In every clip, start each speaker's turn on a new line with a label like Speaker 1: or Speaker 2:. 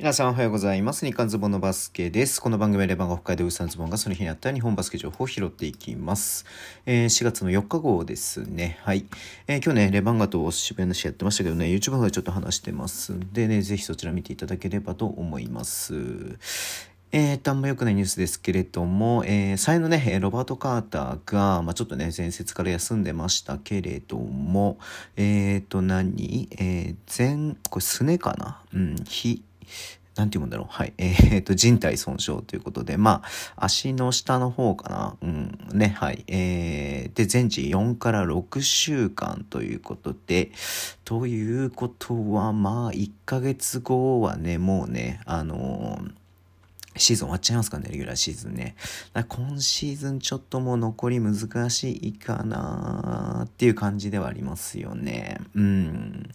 Speaker 1: 皆さんおはようございます。日刊ズボンのバスケです。この番組はレバンが北海道ウサンズボンがその日にあった日本バスケ情報を拾っていきます。えー、4月の4日号ですね。はい。えー、今日ね、レバンガと渋谷の試やってましたけどね、YouTube の方でちょっと話してますんでね、ぜひそちら見ていただければと思います。えーと、あんま良くないニュースですけれども、えー、才のね、ロバート・カーターが、まあ、ちょっとね、前節から休んでましたけれども、えーと、何？えー、前、これすねかな？うん、ひ、なんて言うんだろう。はい。えー、っと、人体損傷ということで、まあ、足の下の方かな。うん。ね、はい。えー、で、全治4から6週間ということで、ということは、まあ、1ヶ月後はね、もうね、あのーシーズン終わっちゃいますかね、レギュラーシーズンね。今シーズンちょっともう残り難しいかなっていう感じではありますよね。うん。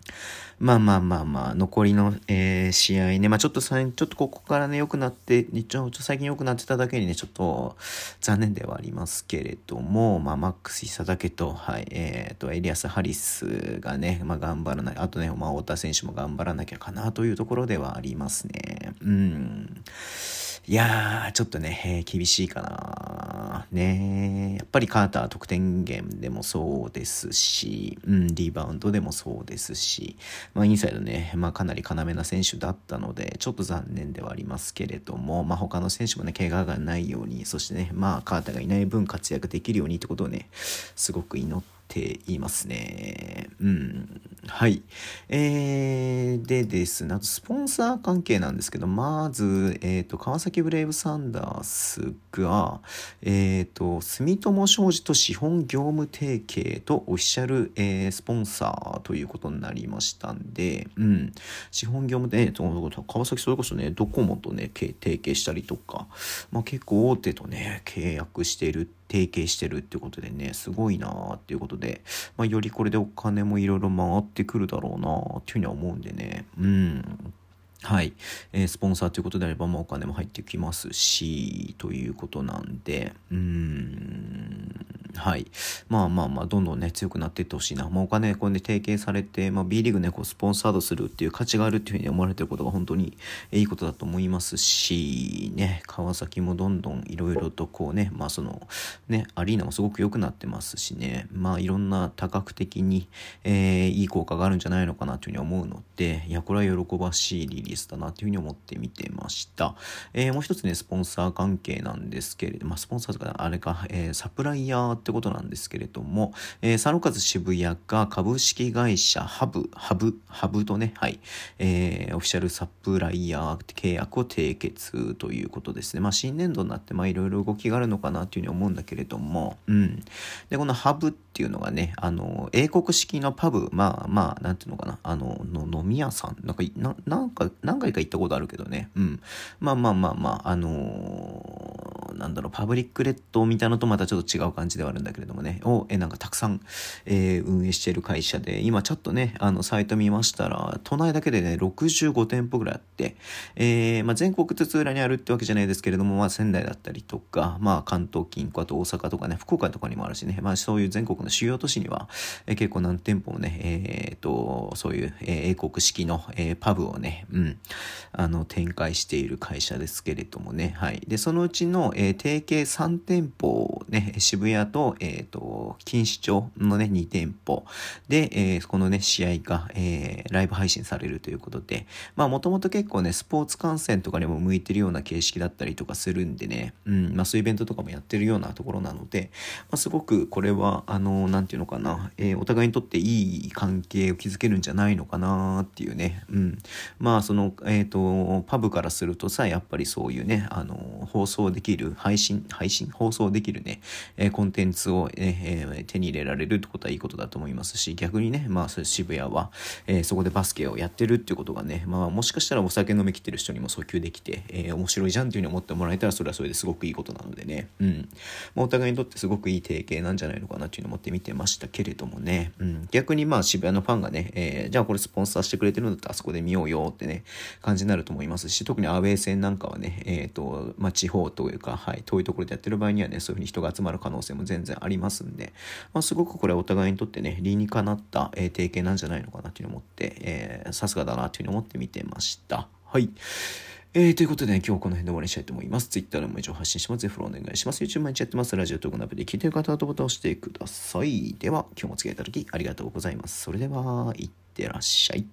Speaker 1: まあまあまあまあ、残りの、えー、試合ね、まあちょっとさ、ちょっとここからね、良くなって、ちょっと最近良くなってただけにね、ちょっと残念ではありますけれども、まあマックス・イサだけと、はい、えっ、ー、と、エリアス・ハリスがね、まあ頑張らない、あとね、まあ太田選手も頑張らなきゃかなというところではありますね。うん。いやー、ちょっとね、厳しいかな。ねやっぱりカーター得点源でもそうですし、うん、リバウンドでもそうですし、まあ、インサイドね、まあ、かなり要な選手だったので、ちょっと残念ではありますけれども、まあ、他の選手もね、怪我がないように、そしてね、まあ、カーターがいない分活躍できるようにってことをね、すごく祈ってていますね。うん。はい。えー、でですね、あとスポンサー関係なんですけど、まず、えっ、ー、と、川崎ブレイブサンダースが、えっ、ー、と、住友商事と資本業務提携とオフィシャル、えー、スポンサーということになりましたんで、うん。資本業務で、えー、川崎それこそね、ドコモとね、提携したりとか、まあ結構大手とね、契約している提携してるってことでね、すごいなーっていうことで、まあよりこれでお金もいろいろ回ってくるだろうなっていうふうには思うんでね。うん。はい。えー、スポンサーということであれば、まあ、お金も入ってきますし、ということなんで、うーん。はい。まあまあまあ、どんどんね、強くなっていってほしいな。まあ、お金、これで提携されて、まあ、B リーグね、こう、スポンサードするっていう価値があるっていうふうに思われてることが本当にいいことだと思いますし、ね、川崎もどんどんいろいろとこうね、まあその、ね、アリーナもすごく良くなってますしね、まあいろんな多角的に、えー、いい効果があるんじゃないのかなというふうに思うので、いや、これは喜ばしいリリースだなというふうに思って見てました。えー、もう一つね、スポンサー関係なんですけれど、まあスポンサーとか、あれか、えー、サプライヤーってことなんですけれども、えー、佐野和渋谷が株式会社ハブ、ハブ、ハブとね、はい、えー、オフィシャルサプライヤー契約を締結ということですね。まあ、新年度になって、まあ、いろいろ動きがあるのかなというふうに思うんだけれども、うん。で、この HUBっていうのがね、あの、英国式のパブ、まあまあ、なんていうのかな、あの、の飲み屋さん、なんか、ななんか、何回か行ったことあるけどね、うん。まあまあまあまあ、あのーなんだろう、パブリックレッドみたいなのとまたちょっと違う感じではあるんだけれどもね、を、え、なんかたくさん、えー、運営している会社で、今ちょっとね、あの、サイト見ましたら、都内だけでね、65店舗ぐらいあって、えー、まあ、全国津々浦にあるってわけじゃないですけれども、まあ、仙台だったりとか、まあ、関東近郊、あと大阪とかね、福岡とかにもあるしね、まあ、そういう全国の主要都市には、えー、結構何店舗もね、えー、と、そういう、えー、英国式の、えー、パブをね、うん、あの、展開している会社ですけれどもね、はい。で、そのうちの、えー、提携3店舗をね、渋谷と、え、ー、と、錦糸町のね、2店舗で、えー、このね、試合が、えー、ライブ配信されるということで、もともと結構ね、スポーツ観戦とかにも向いてるような形式だったりとかするんでね、うん、まあ、そういうイベントとかもやってるようなところなので、まあ、すごくこれは、あの、なんていうのかな、えー、お互いにとっていい関係を築けるんじゃないのかなっていうね、うん。まあ、その、え、ー、と、パブからするとさ、やっぱりそういうね、あの、放送できる配信、配信、放送できるね、え、コンテンツを、え、手に入れられるってことはいいことだと思いますし、逆にね、まあ、渋谷は、え、そこでバスケをやってるっていうことがね、まあ、もしかしたらお酒飲みきてる人にも訴求できて、え、面白いじゃんっていうふうに思ってもらえたら、それはそれですごくいいことなのでね、うん。まあ、お互いにとってすごくいい提携なんじゃないのかなっていうのを思って見てましたけれどもね、うん。逆にまあ、渋谷のファンがね、えー、じゃあこれスポンサーしてくれてるんだったらあそこで見ようよってね、感じになると思いますし、特にアウェー戦なんかはね、えっ、ー、と、まあ、地方というか、はい、遠いところでやってる場合にはね、そういうふうに人が集まる可能性も全然ありますんで、まあ、すごくこれはお互いにとってね、理にかなった、えー、提携なんじゃないのかなというふうに思って、えー、さすがだなというふうに思って見てました。はい。えー、ということで、ね、今日はこの辺で終わりにしたいと思います。Twitter でも以上発信します。ぜひフォローお願いします。YouTube 毎日やってます。ラジオトークナビで聞いてる方はボタンを押してください。では、今日もお付き合いいただきありがとうございます。それでは、いってらっしゃい。